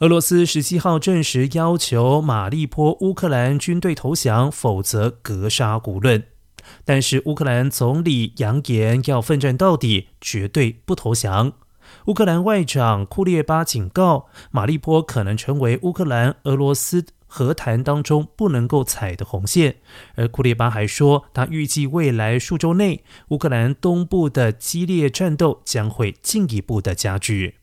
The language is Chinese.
俄罗斯十七号证实要求马利坡乌克兰军队投降否则格杀勿论。但是乌克兰总理扬言要奋战到底绝对不投降。乌克兰外长库列巴警告马利坡可能成为乌克兰俄罗斯和谈当中不能够踩的红线。而库列巴还说他预计未来数周内乌克兰东部的激烈战斗将会进一步的加剧。